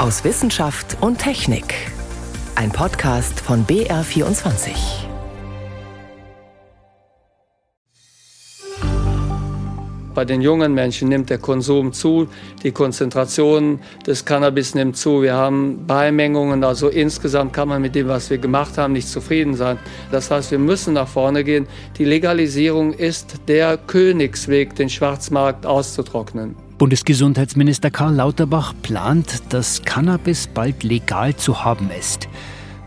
aus Wissenschaft und Technik. Ein Podcast von BR24. Bei den jungen Menschen nimmt der Konsum zu, die Konzentration des Cannabis nimmt zu. Wir haben Beimengungen, also insgesamt kann man mit dem, was wir gemacht haben, nicht zufrieden sein. Das heißt, wir müssen nach vorne gehen. Die Legalisierung ist der Königsweg, den Schwarzmarkt auszutrocknen. Bundesgesundheitsminister Karl Lauterbach plant, dass Cannabis bald legal zu haben ist.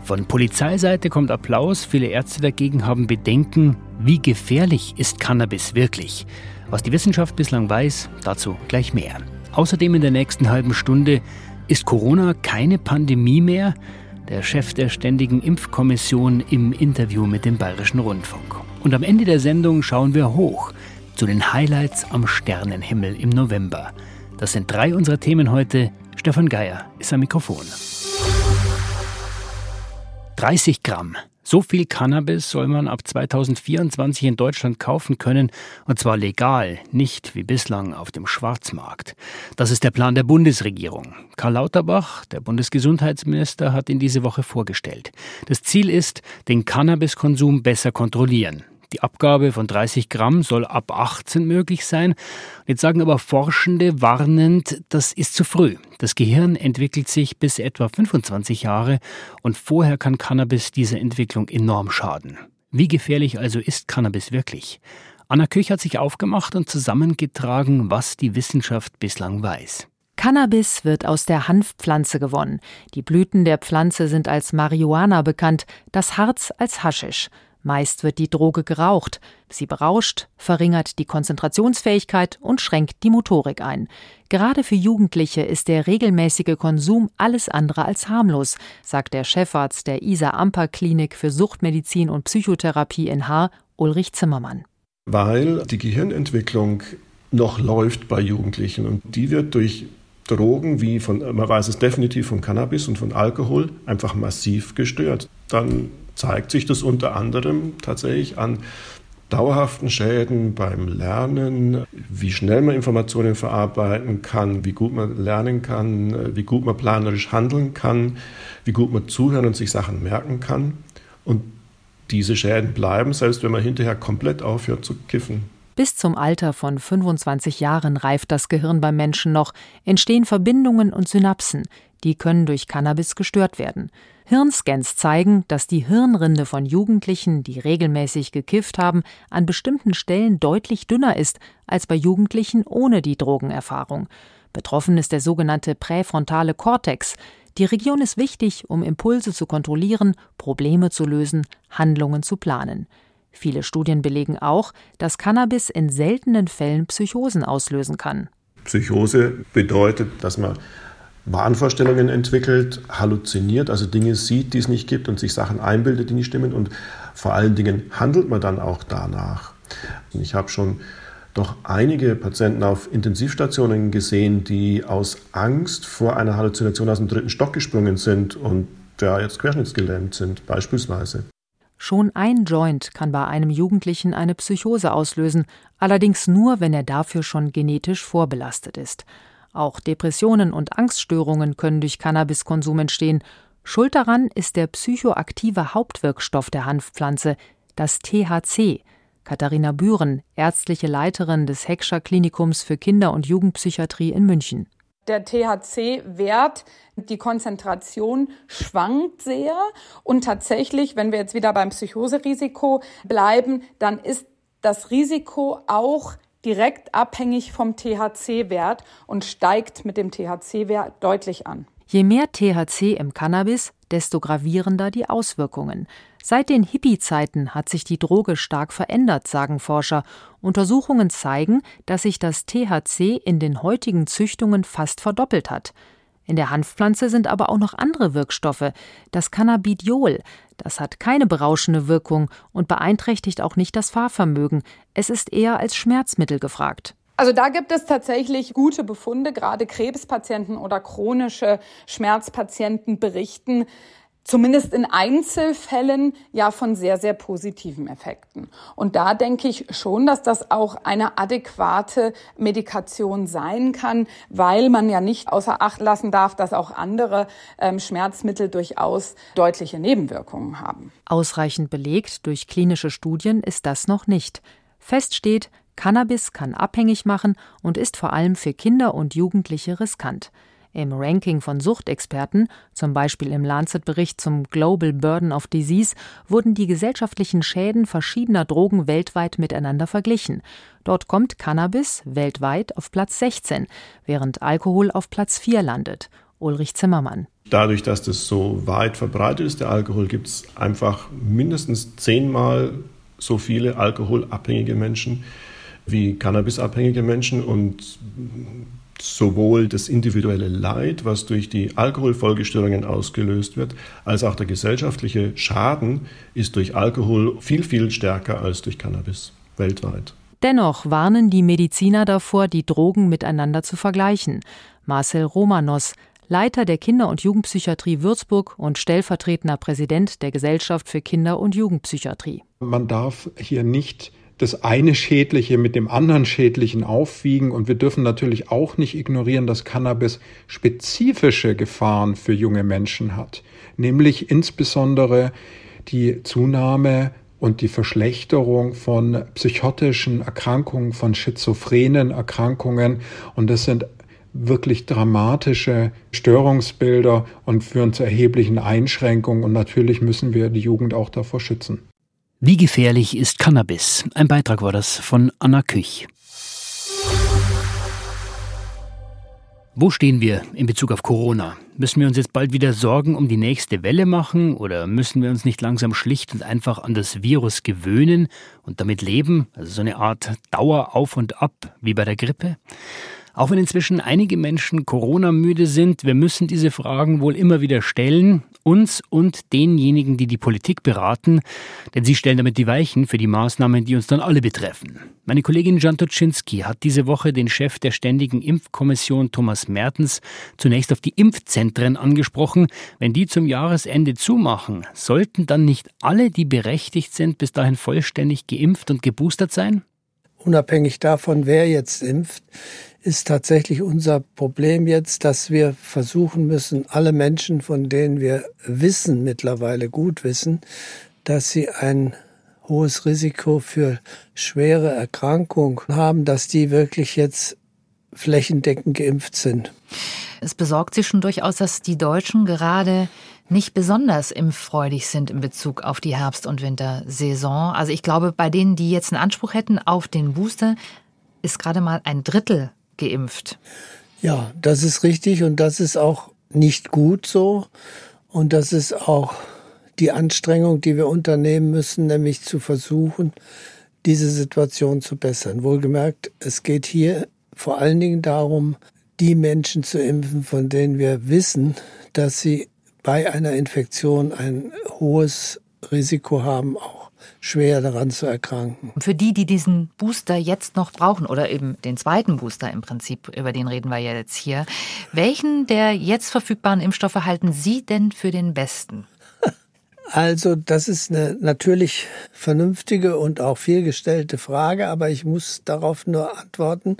Von Polizeiseite kommt Applaus, viele Ärzte dagegen haben Bedenken, wie gefährlich ist Cannabis wirklich. Was die Wissenschaft bislang weiß, dazu gleich mehr. Außerdem in der nächsten halben Stunde ist Corona keine Pandemie mehr? Der Chef der Ständigen Impfkommission im Interview mit dem Bayerischen Rundfunk. Und am Ende der Sendung schauen wir hoch zu den Highlights am Sternenhimmel im November. Das sind drei unserer Themen heute. Stefan Geier ist am Mikrofon. 30 Gramm. So viel Cannabis soll man ab 2024 in Deutschland kaufen können, und zwar legal, nicht wie bislang auf dem Schwarzmarkt. Das ist der Plan der Bundesregierung. Karl Lauterbach, der Bundesgesundheitsminister, hat ihn diese Woche vorgestellt. Das Ziel ist, den Cannabiskonsum besser kontrollieren. Die Abgabe von 30 Gramm soll ab 18 möglich sein. Jetzt sagen aber Forschende warnend, das ist zu früh. Das Gehirn entwickelt sich bis etwa 25 Jahre und vorher kann Cannabis dieser Entwicklung enorm schaden. Wie gefährlich also ist Cannabis wirklich? Anna Küch hat sich aufgemacht und zusammengetragen, was die Wissenschaft bislang weiß. Cannabis wird aus der Hanfpflanze gewonnen. Die Blüten der Pflanze sind als Marihuana bekannt, das Harz als Haschisch. Meist wird die Droge geraucht. Sie berauscht, verringert die Konzentrationsfähigkeit und schränkt die Motorik ein. Gerade für Jugendliche ist der regelmäßige Konsum alles andere als harmlos, sagt der Chefarzt der Isa-Amper-Klinik für Suchtmedizin und Psychotherapie in Haar, Ulrich Zimmermann. Weil die Gehirnentwicklung noch läuft bei Jugendlichen und die wird durch Drogen wie von, man weiß es definitiv von Cannabis und von Alkohol, einfach massiv gestört. Dann zeigt sich das unter anderem tatsächlich an dauerhaften Schäden beim Lernen, wie schnell man Informationen verarbeiten kann, wie gut man lernen kann, wie gut man planerisch handeln kann, wie gut man zuhören und sich Sachen merken kann. Und diese Schäden bleiben, selbst wenn man hinterher komplett aufhört zu kiffen. Bis zum Alter von 25 Jahren reift das Gehirn beim Menschen noch, entstehen Verbindungen und Synapsen, die können durch Cannabis gestört werden. Hirnscans zeigen, dass die Hirnrinde von Jugendlichen, die regelmäßig gekifft haben, an bestimmten Stellen deutlich dünner ist als bei Jugendlichen ohne die Drogenerfahrung. Betroffen ist der sogenannte präfrontale Kortex. Die Region ist wichtig, um Impulse zu kontrollieren, Probleme zu lösen, Handlungen zu planen. Viele Studien belegen auch, dass Cannabis in seltenen Fällen Psychosen auslösen kann. Psychose bedeutet, dass man Wahnvorstellungen entwickelt, halluziniert, also Dinge sieht, die es nicht gibt und sich Sachen einbildet, die nicht stimmen. Und vor allen Dingen handelt man dann auch danach. Und ich habe schon doch einige Patienten auf Intensivstationen gesehen, die aus Angst vor einer Halluzination aus dem dritten Stock gesprungen sind und ja, jetzt querschnittsgelähmt sind, beispielsweise. Schon ein Joint kann bei einem Jugendlichen eine Psychose auslösen, allerdings nur, wenn er dafür schon genetisch vorbelastet ist. Auch Depressionen und Angststörungen können durch Cannabiskonsum entstehen. Schuld daran ist der psychoaktive Hauptwirkstoff der Hanfpflanze, das THC. Katharina Bühren, ärztliche Leiterin des Heckscher Klinikums für Kinder- und Jugendpsychiatrie in München. Der THC-Wert, die Konzentration schwankt sehr und tatsächlich, wenn wir jetzt wieder beim Psychoserisiko bleiben, dann ist das Risiko auch direkt abhängig vom THC-Wert und steigt mit dem THC-Wert deutlich an. Je mehr THC im Cannabis, desto gravierender die Auswirkungen. Seit den Hippie-Zeiten hat sich die Droge stark verändert, sagen Forscher. Untersuchungen zeigen, dass sich das THC in den heutigen Züchtungen fast verdoppelt hat. In der Hanfpflanze sind aber auch noch andere Wirkstoffe. Das Cannabidiol, das hat keine berauschende Wirkung und beeinträchtigt auch nicht das Fahrvermögen. Es ist eher als Schmerzmittel gefragt. Also da gibt es tatsächlich gute Befunde. Gerade Krebspatienten oder chronische Schmerzpatienten berichten, zumindest in Einzelfällen ja von sehr, sehr positiven Effekten. Und da denke ich schon, dass das auch eine adäquate Medikation sein kann, weil man ja nicht außer Acht lassen darf, dass auch andere ähm, Schmerzmittel durchaus deutliche Nebenwirkungen haben. Ausreichend belegt durch klinische Studien ist das noch nicht. Fest steht, Cannabis kann abhängig machen und ist vor allem für Kinder und Jugendliche riskant. Im Ranking von Suchtexperten, zum Beispiel im Lancet-Bericht zum Global Burden of Disease, wurden die gesellschaftlichen Schäden verschiedener Drogen weltweit miteinander verglichen. Dort kommt Cannabis weltweit auf Platz 16, während Alkohol auf Platz 4 landet. Ulrich Zimmermann. Dadurch, dass das so weit verbreitet ist, der Alkohol, gibt es einfach mindestens zehnmal so viele alkoholabhängige Menschen wie cannabisabhängige Menschen und sowohl das individuelle Leid, was durch die Alkoholfolgestörungen ausgelöst wird, als auch der gesellschaftliche Schaden ist durch Alkohol viel, viel stärker als durch Cannabis weltweit. Dennoch warnen die Mediziner davor, die Drogen miteinander zu vergleichen. Marcel Romanos, Leiter der Kinder- und Jugendpsychiatrie Würzburg und stellvertretender Präsident der Gesellschaft für Kinder- und Jugendpsychiatrie. Man darf hier nicht das eine Schädliche mit dem anderen Schädlichen aufwiegen. Und wir dürfen natürlich auch nicht ignorieren, dass Cannabis spezifische Gefahren für junge Menschen hat, nämlich insbesondere die Zunahme und die Verschlechterung von psychotischen Erkrankungen, von schizophrenen Erkrankungen. Und das sind wirklich dramatische Störungsbilder und führen zu erheblichen Einschränkungen. Und natürlich müssen wir die Jugend auch davor schützen. Wie gefährlich ist Cannabis? Ein Beitrag war das von Anna Küch. Wo stehen wir in Bezug auf Corona? Müssen wir uns jetzt bald wieder Sorgen um die nächste Welle machen oder müssen wir uns nicht langsam schlicht und einfach an das Virus gewöhnen und damit leben? Also so eine Art Dauer auf und ab wie bei der Grippe? Auch wenn inzwischen einige Menschen Corona-müde sind, wir müssen diese Fragen wohl immer wieder stellen, uns und denjenigen, die die Politik beraten, denn sie stellen damit die Weichen für die Maßnahmen, die uns dann alle betreffen. Meine Kollegin Jan Toczynski hat diese Woche den Chef der Ständigen Impfkommission Thomas Mertens zunächst auf die Impfzentren angesprochen. Wenn die zum Jahresende zumachen, sollten dann nicht alle, die berechtigt sind, bis dahin vollständig geimpft und geboostert sein? Unabhängig davon, wer jetzt impft, ist tatsächlich unser Problem jetzt, dass wir versuchen müssen, alle Menschen, von denen wir wissen, mittlerweile gut wissen, dass sie ein hohes Risiko für schwere Erkrankungen haben, dass die wirklich jetzt flächendeckend geimpft sind. Es besorgt sich schon durchaus, dass die Deutschen gerade nicht besonders impffreudig sind in Bezug auf die Herbst- und Wintersaison. Also ich glaube, bei denen, die jetzt einen Anspruch hätten auf den Booster, ist gerade mal ein Drittel geimpft. Ja, das ist richtig und das ist auch nicht gut so. Und das ist auch die Anstrengung, die wir unternehmen müssen, nämlich zu versuchen, diese Situation zu bessern. Wohlgemerkt, es geht hier vor allen Dingen darum, die Menschen zu impfen, von denen wir wissen, dass sie bei einer Infektion ein hohes Risiko haben, auch schwer daran zu erkranken. Für die, die diesen Booster jetzt noch brauchen oder eben den zweiten Booster im Prinzip, über den reden wir ja jetzt hier, welchen der jetzt verfügbaren Impfstoffe halten Sie denn für den besten? Also, das ist eine natürlich vernünftige und auch vielgestellte Frage, aber ich muss darauf nur antworten,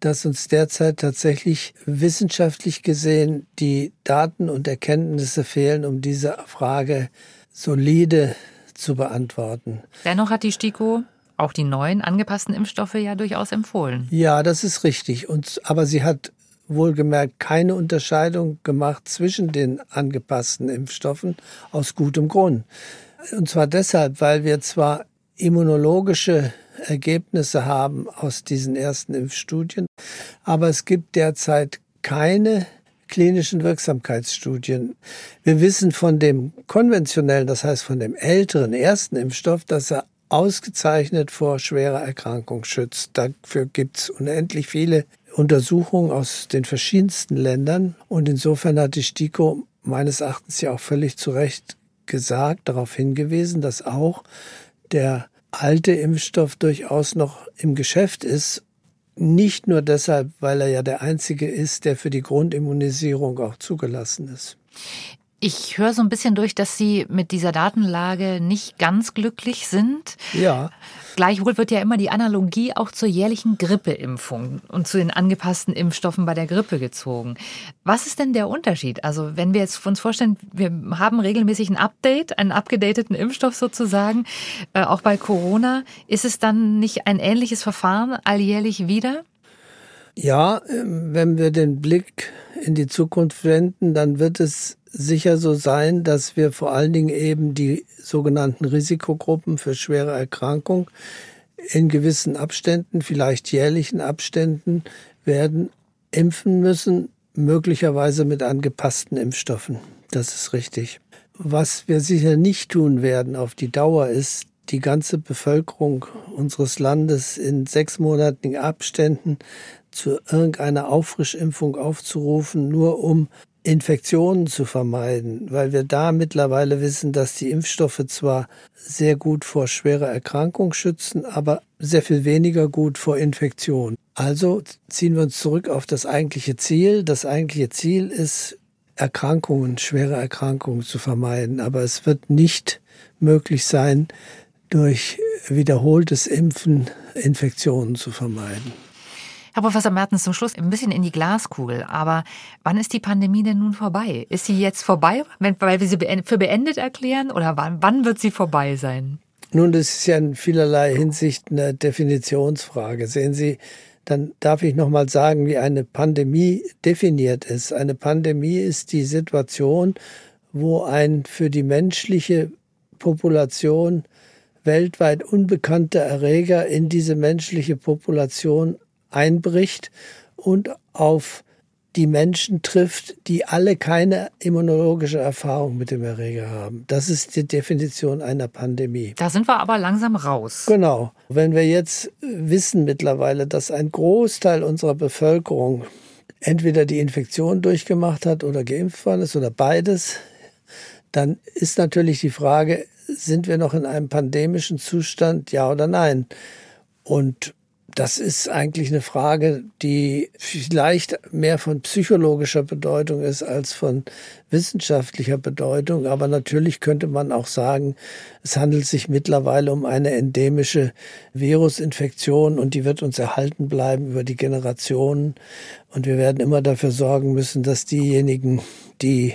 dass uns derzeit tatsächlich wissenschaftlich gesehen die Daten und Erkenntnisse fehlen, um diese Frage solide zu beantworten. Dennoch hat die STIKO auch die neuen angepassten Impfstoffe ja durchaus empfohlen. Ja, das ist richtig. Und, aber sie hat wohlgemerkt keine Unterscheidung gemacht zwischen den angepassten Impfstoffen aus gutem Grund. Und zwar deshalb, weil wir zwar immunologische Ergebnisse haben aus diesen ersten Impfstudien, aber es gibt derzeit keine klinischen Wirksamkeitsstudien. Wir wissen von dem konventionellen, das heißt von dem älteren ersten Impfstoff, dass er ausgezeichnet vor schwerer Erkrankung schützt. Dafür gibt es unendlich viele Untersuchungen aus den verschiedensten Ländern. Und insofern hat die STIKO meines Erachtens ja auch völlig zu Recht gesagt, darauf hingewiesen, dass auch der alte Impfstoff durchaus noch im Geschäft ist nicht nur deshalb, weil er ja der einzige ist, der für die Grundimmunisierung auch zugelassen ist. Ich höre so ein bisschen durch, dass Sie mit dieser Datenlage nicht ganz glücklich sind. Ja. Gleichwohl wird ja immer die Analogie auch zur jährlichen Grippeimpfung und zu den angepassten Impfstoffen bei der Grippe gezogen. Was ist denn der Unterschied? Also wenn wir jetzt uns vorstellen, wir haben regelmäßig ein Update, einen abgedateten Impfstoff sozusagen, äh, auch bei Corona, ist es dann nicht ein ähnliches Verfahren alljährlich wieder? Ja, ähm, wenn wir den Blick in die Zukunft wenden, dann wird es sicher so sein, dass wir vor allen Dingen eben die sogenannten Risikogruppen für schwere Erkrankung in gewissen Abständen, vielleicht jährlichen Abständen, werden impfen müssen, möglicherweise mit angepassten Impfstoffen. Das ist richtig. Was wir sicher nicht tun werden auf die Dauer ist, die ganze Bevölkerung unseres Landes in sechsmonatigen Abständen zu irgendeiner Auffrischimpfung aufzurufen, nur um Infektionen zu vermeiden, weil wir da mittlerweile wissen, dass die Impfstoffe zwar sehr gut vor schwerer Erkrankung schützen, aber sehr viel weniger gut vor Infektion. Also ziehen wir uns zurück auf das eigentliche Ziel. Das eigentliche Ziel ist, Erkrankungen, schwere Erkrankungen zu vermeiden. Aber es wird nicht möglich sein, durch wiederholtes Impfen Infektionen zu vermeiden. Herr Professor Mertens, zum Schluss ein bisschen in die Glaskugel. Aber wann ist die Pandemie denn nun vorbei? Ist sie jetzt vorbei, weil wir sie für beendet erklären? Oder wann, wann wird sie vorbei sein? Nun, das ist ja in vielerlei Hinsicht eine Definitionsfrage. Sehen Sie, dann darf ich noch mal sagen, wie eine Pandemie definiert ist. Eine Pandemie ist die Situation, wo ein für die menschliche Population weltweit unbekannter Erreger in diese menschliche Population einbricht und auf die Menschen trifft, die alle keine immunologische Erfahrung mit dem Erreger haben. Das ist die Definition einer Pandemie. Da sind wir aber langsam raus. Genau. Wenn wir jetzt wissen mittlerweile, dass ein Großteil unserer Bevölkerung entweder die Infektion durchgemacht hat oder geimpft worden ist oder beides, dann ist natürlich die Frage, sind wir noch in einem pandemischen Zustand, ja oder nein? Und das ist eigentlich eine Frage, die vielleicht mehr von psychologischer Bedeutung ist als von wissenschaftlicher Bedeutung. Aber natürlich könnte man auch sagen, es handelt sich mittlerweile um eine endemische Virusinfektion und die wird uns erhalten bleiben über die Generationen. Und wir werden immer dafür sorgen müssen, dass diejenigen, die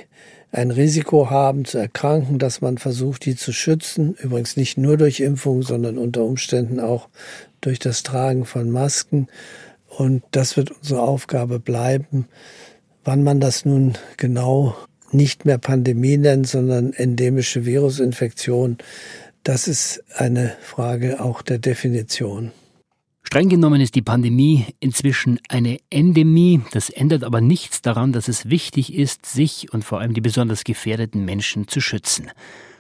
ein Risiko haben zu erkranken, dass man versucht, die zu schützen. Übrigens nicht nur durch Impfung, sondern unter Umständen auch durch das Tragen von Masken. Und das wird unsere Aufgabe bleiben. Wann man das nun genau nicht mehr Pandemie nennt, sondern endemische Virusinfektion, das ist eine Frage auch der Definition. Streng genommen ist die Pandemie inzwischen eine Endemie. Das ändert aber nichts daran, dass es wichtig ist, sich und vor allem die besonders gefährdeten Menschen zu schützen.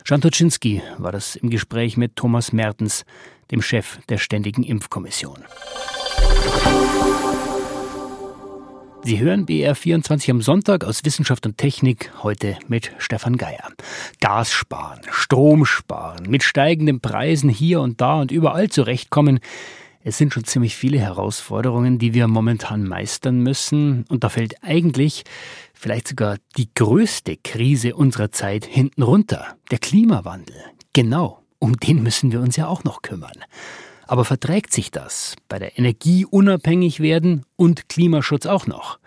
Jan Toczynski war das im Gespräch mit Thomas Mertens, dem Chef der Ständigen Impfkommission. Sie hören BR 24 am Sonntag aus Wissenschaft und Technik, heute mit Stefan Geier. Gas sparen, Strom sparen, mit steigenden Preisen hier und da und überall zurechtkommen. Es sind schon ziemlich viele Herausforderungen, die wir momentan meistern müssen. Und da fällt eigentlich vielleicht sogar die größte Krise unserer Zeit hinten runter. Der Klimawandel. Genau um den müssen wir uns ja auch noch kümmern. Aber verträgt sich das bei der Energie unabhängig werden und Klimaschutz auch noch?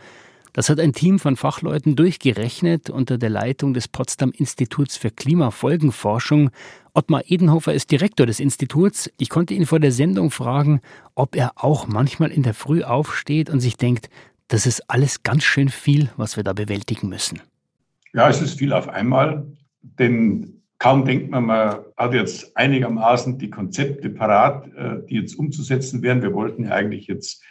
Das hat ein Team von Fachleuten durchgerechnet unter der Leitung des Potsdam Instituts für Klimafolgenforschung. Ottmar Edenhofer ist Direktor des Instituts. Ich konnte ihn vor der Sendung fragen, ob er auch manchmal in der Früh aufsteht und sich denkt, das ist alles ganz schön viel, was wir da bewältigen müssen. Ja, es ist viel auf einmal, denn Kaum denkt man, man hat jetzt einigermaßen die Konzepte parat, äh, die jetzt umzusetzen wären. Wir wollten ja eigentlich jetzt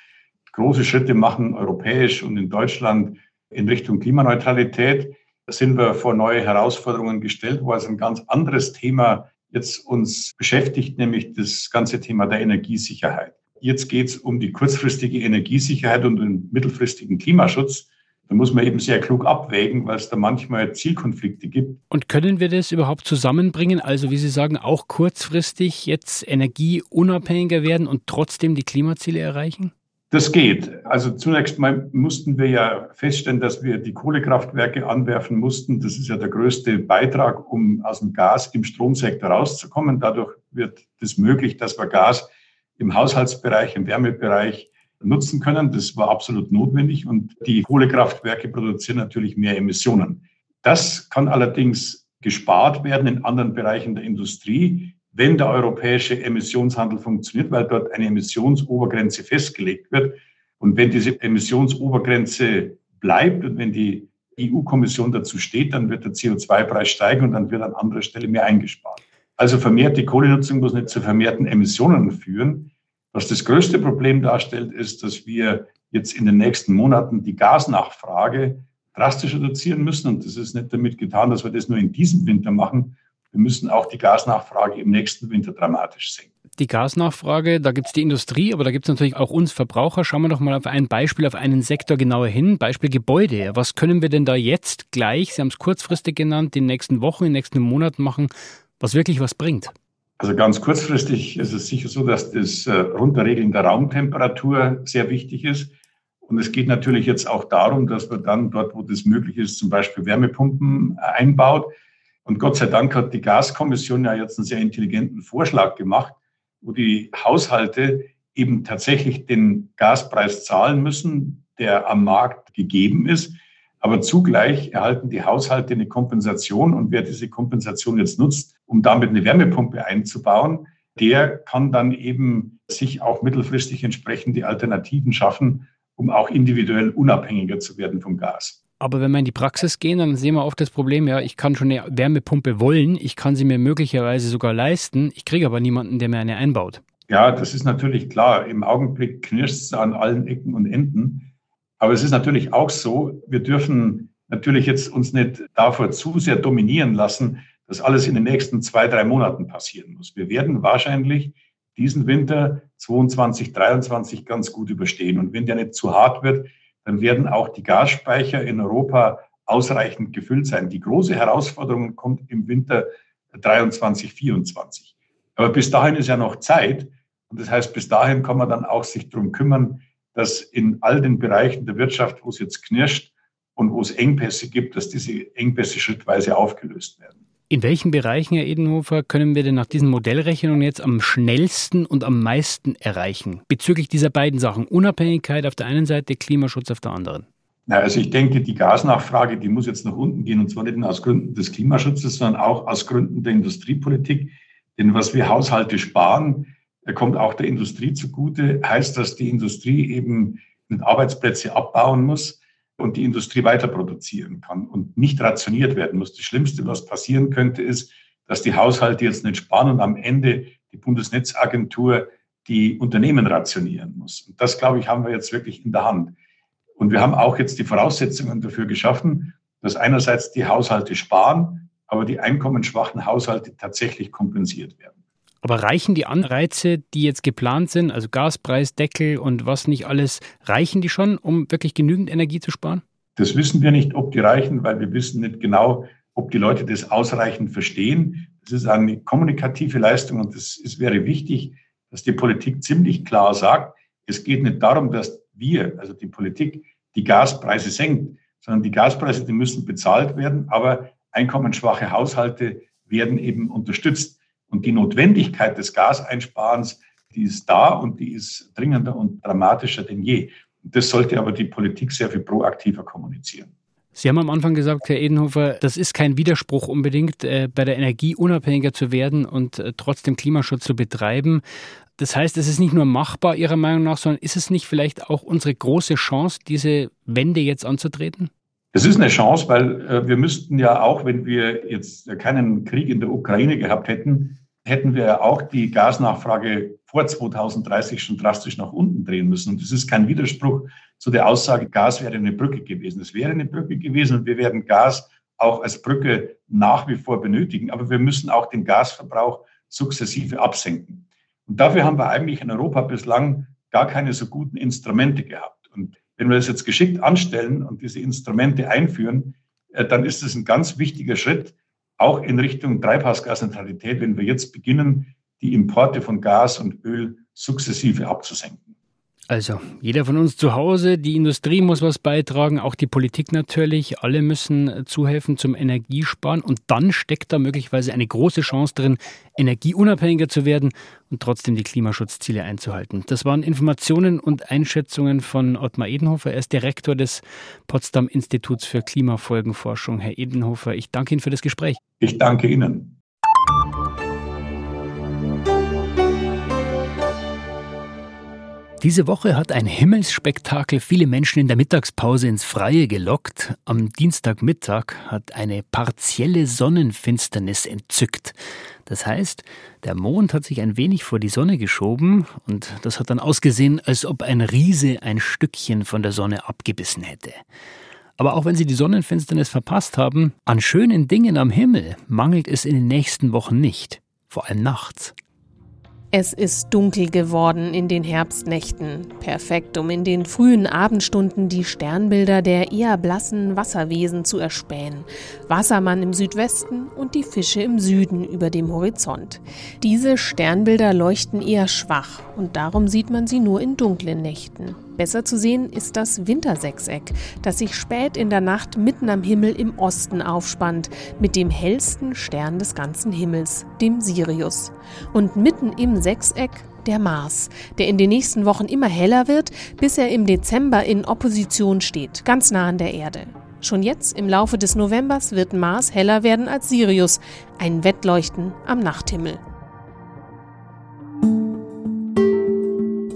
große Schritte machen, europäisch und in Deutschland in Richtung Klimaneutralität. Da sind wir vor neue Herausforderungen gestellt, wo also ein ganz anderes Thema jetzt uns beschäftigt, nämlich das ganze Thema der Energiesicherheit. Jetzt geht es um die kurzfristige Energiesicherheit und den mittelfristigen Klimaschutz. Da muss man eben sehr klug abwägen, weil es da manchmal Zielkonflikte gibt. Und können wir das überhaupt zusammenbringen? Also, wie Sie sagen, auch kurzfristig jetzt energieunabhängiger werden und trotzdem die Klimaziele erreichen? Das geht. Also zunächst mal mussten wir ja feststellen, dass wir die Kohlekraftwerke anwerfen mussten. Das ist ja der größte Beitrag, um aus dem Gas im Stromsektor rauszukommen. Dadurch wird es möglich, dass wir Gas im Haushaltsbereich, im Wärmebereich nutzen können. Das war absolut notwendig und die Kohlekraftwerke produzieren natürlich mehr Emissionen. Das kann allerdings gespart werden in anderen Bereichen der Industrie, wenn der europäische Emissionshandel funktioniert, weil dort eine Emissionsobergrenze festgelegt wird. Und wenn diese Emissionsobergrenze bleibt und wenn die EU-Kommission dazu steht, dann wird der CO2-Preis steigen und dann wird an anderer Stelle mehr eingespart. Also vermehrte Kohlenutzung muss nicht zu vermehrten Emissionen führen. Was das größte Problem darstellt, ist, dass wir jetzt in den nächsten Monaten die Gasnachfrage drastisch reduzieren müssen. Und das ist nicht damit getan, dass wir das nur in diesem Winter machen. Wir müssen auch die Gasnachfrage im nächsten Winter dramatisch senken. Die Gasnachfrage, da gibt es die Industrie, aber da gibt es natürlich auch uns Verbraucher. Schauen wir doch mal auf ein Beispiel, auf einen Sektor genauer hin. Beispiel Gebäude. Was können wir denn da jetzt gleich, Sie haben es kurzfristig genannt, in den nächsten Wochen, in den nächsten Monaten machen, was wirklich was bringt? Also ganz kurzfristig ist es sicher so, dass das äh, Runterregeln der Raumtemperatur sehr wichtig ist. Und es geht natürlich jetzt auch darum, dass man dann dort, wo das möglich ist, zum Beispiel Wärmepumpen äh, einbaut. Und Gott sei Dank hat die Gaskommission ja jetzt einen sehr intelligenten Vorschlag gemacht, wo die Haushalte eben tatsächlich den Gaspreis zahlen müssen, der am Markt gegeben ist. Aber zugleich erhalten die Haushalte eine Kompensation und wer diese Kompensation jetzt nutzt, um damit eine Wärmepumpe einzubauen, der kann dann eben sich auch mittelfristig entsprechend die Alternativen schaffen, um auch individuell unabhängiger zu werden vom Gas. Aber wenn wir in die Praxis gehen, dann sehen wir oft das Problem, ja, ich kann schon eine Wärmepumpe wollen, ich kann sie mir möglicherweise sogar leisten, ich kriege aber niemanden, der mir eine einbaut. Ja, das ist natürlich klar. Im Augenblick knirscht es an allen Ecken und Enden. Aber es ist natürlich auch so, wir dürfen natürlich jetzt uns nicht davor zu sehr dominieren lassen, dass alles in den nächsten zwei, drei Monaten passieren muss. Wir werden wahrscheinlich diesen Winter 22, 23 ganz gut überstehen. Und wenn der nicht zu hart wird, dann werden auch die Gasspeicher in Europa ausreichend gefüllt sein. Die große Herausforderung kommt im Winter 23, 24. Aber bis dahin ist ja noch Zeit. Und das heißt, bis dahin kann man dann auch sich darum kümmern, dass in all den Bereichen der Wirtschaft, wo es jetzt knirscht und wo es Engpässe gibt, dass diese Engpässe schrittweise aufgelöst werden. In welchen Bereichen, Herr Edenhofer, können wir denn nach diesen Modellrechnungen jetzt am schnellsten und am meisten erreichen? Bezüglich dieser beiden Sachen, Unabhängigkeit auf der einen Seite, Klimaschutz auf der anderen. Na, also ich denke, die Gasnachfrage, die muss jetzt nach unten gehen und zwar nicht nur aus Gründen des Klimaschutzes, sondern auch aus Gründen der Industriepolitik. Denn was wir Haushalte sparen, kommt auch der Industrie zugute, heißt, dass die Industrie eben Arbeitsplätze abbauen muss und die Industrie weiter produzieren kann und nicht rationiert werden muss. Das Schlimmste, was passieren könnte, ist, dass die Haushalte jetzt nicht sparen und am Ende die Bundesnetzagentur die Unternehmen rationieren muss. Und das, glaube ich, haben wir jetzt wirklich in der Hand. Und wir haben auch jetzt die Voraussetzungen dafür geschaffen, dass einerseits die Haushalte sparen, aber die einkommensschwachen Haushalte tatsächlich kompensiert werden. Aber reichen die Anreize, die jetzt geplant sind, also Gaspreisdeckel und was nicht alles, reichen die schon, um wirklich genügend Energie zu sparen? Das wissen wir nicht, ob die reichen, weil wir wissen nicht genau, ob die Leute das ausreichend verstehen. Das ist eine kommunikative Leistung und es wäre wichtig, dass die Politik ziemlich klar sagt, es geht nicht darum, dass wir, also die Politik, die Gaspreise senkt, sondern die Gaspreise, die müssen bezahlt werden, aber einkommensschwache Haushalte werden eben unterstützt. Und die Notwendigkeit des Gaseinsparens, die ist da und die ist dringender und dramatischer denn je. Das sollte aber die Politik sehr viel proaktiver kommunizieren. Sie haben am Anfang gesagt, Herr Edenhofer, das ist kein Widerspruch unbedingt, äh, bei der Energie unabhängiger zu werden und äh, trotzdem Klimaschutz zu betreiben. Das heißt, es ist nicht nur machbar Ihrer Meinung nach, sondern ist es nicht vielleicht auch unsere große Chance, diese Wende jetzt anzutreten? Es ist eine Chance, weil äh, wir müssten ja auch, wenn wir jetzt keinen Krieg in der Ukraine gehabt hätten, hätten wir auch die Gasnachfrage vor 2030 schon drastisch nach unten drehen müssen. Und das ist kein Widerspruch zu der Aussage, Gas wäre eine Brücke gewesen. Es wäre eine Brücke gewesen und wir werden Gas auch als Brücke nach wie vor benötigen. Aber wir müssen auch den Gasverbrauch sukzessive absenken. Und dafür haben wir eigentlich in Europa bislang gar keine so guten Instrumente gehabt. Und wenn wir das jetzt geschickt anstellen und diese Instrumente einführen, äh, dann ist es ein ganz wichtiger Schritt, auch in Richtung Treibhausgasneutralität, wenn wir jetzt beginnen, die Importe von Gas und Öl sukzessive abzusenken. Also, jeder von uns zu Hause, die Industrie muss was beitragen, auch die Politik natürlich. Alle müssen zuhelfen zum Energiesparen. Und dann steckt da möglicherweise eine große Chance drin, energieunabhängiger zu werden und trotzdem die Klimaschutzziele einzuhalten. Das waren Informationen und Einschätzungen von Ottmar Edenhofer. Er ist Direktor des Potsdam Instituts für Klimafolgenforschung. Herr Edenhofer, ich danke Ihnen für das Gespräch. Ich danke Ihnen. Diese Woche hat ein Himmelsspektakel viele Menschen in der Mittagspause ins Freie gelockt. Am Dienstagmittag hat eine partielle Sonnenfinsternis entzückt. Das heißt, der Mond hat sich ein wenig vor die Sonne geschoben und das hat dann ausgesehen, als ob ein Riese ein Stückchen von der Sonne abgebissen hätte. Aber auch wenn Sie die Sonnenfinsternis verpasst haben, an schönen Dingen am Himmel mangelt es in den nächsten Wochen nicht, vor allem nachts. Es ist dunkel geworden in den Herbstnächten, perfekt, um in den frühen Abendstunden die Sternbilder der eher blassen Wasserwesen zu erspähen. Wassermann im Südwesten und die Fische im Süden über dem Horizont. Diese Sternbilder leuchten eher schwach und darum sieht man sie nur in dunklen Nächten. Besser zu sehen ist das Wintersechseck, das sich spät in der Nacht mitten am Himmel im Osten aufspannt, mit dem hellsten Stern des ganzen Himmels, dem Sirius. Und mitten im Sechseck der Mars, der in den nächsten Wochen immer heller wird, bis er im Dezember in Opposition steht, ganz nah an der Erde. Schon jetzt im Laufe des Novembers wird Mars heller werden als Sirius, ein Wettleuchten am Nachthimmel.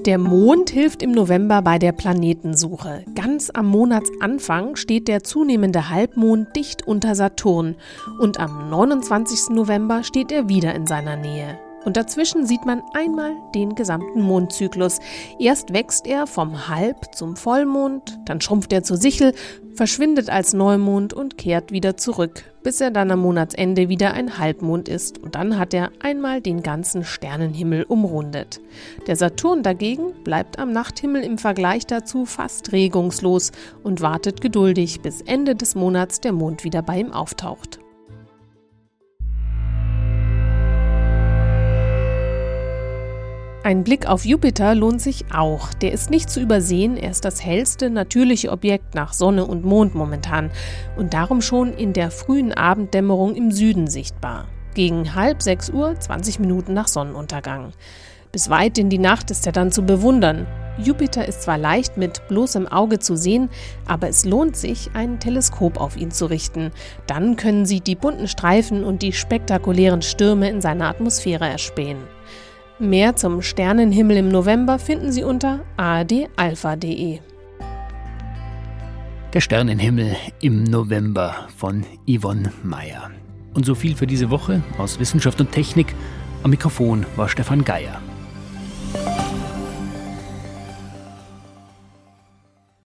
Der Mond hilft im November bei der Planetensuche. Ganz am Monatsanfang steht der zunehmende Halbmond dicht unter Saturn und am 29. November steht er wieder in seiner Nähe. Und dazwischen sieht man einmal den gesamten Mondzyklus. Erst wächst er vom Halb zum Vollmond, dann schrumpft er zur Sichel, verschwindet als Neumond und kehrt wieder zurück, bis er dann am Monatsende wieder ein Halbmond ist. Und dann hat er einmal den ganzen Sternenhimmel umrundet. Der Saturn dagegen bleibt am Nachthimmel im Vergleich dazu fast regungslos und wartet geduldig, bis Ende des Monats der Mond wieder bei ihm auftaucht. Ein Blick auf Jupiter lohnt sich auch. Der ist nicht zu übersehen, er ist das hellste natürliche Objekt nach Sonne und Mond momentan und darum schon in der frühen Abenddämmerung im Süden sichtbar. Gegen halb sechs Uhr, 20 Minuten nach Sonnenuntergang. Bis weit in die Nacht ist er dann zu bewundern. Jupiter ist zwar leicht mit bloßem Auge zu sehen, aber es lohnt sich, ein Teleskop auf ihn zu richten. Dann können Sie die bunten Streifen und die spektakulären Stürme in seiner Atmosphäre erspähen. Mehr zum Sternenhimmel im November finden Sie unter adalpha.de. Der Sternenhimmel im November von Yvonne Meyer. Und so viel für diese Woche aus Wissenschaft und Technik. Am Mikrofon war Stefan Geier.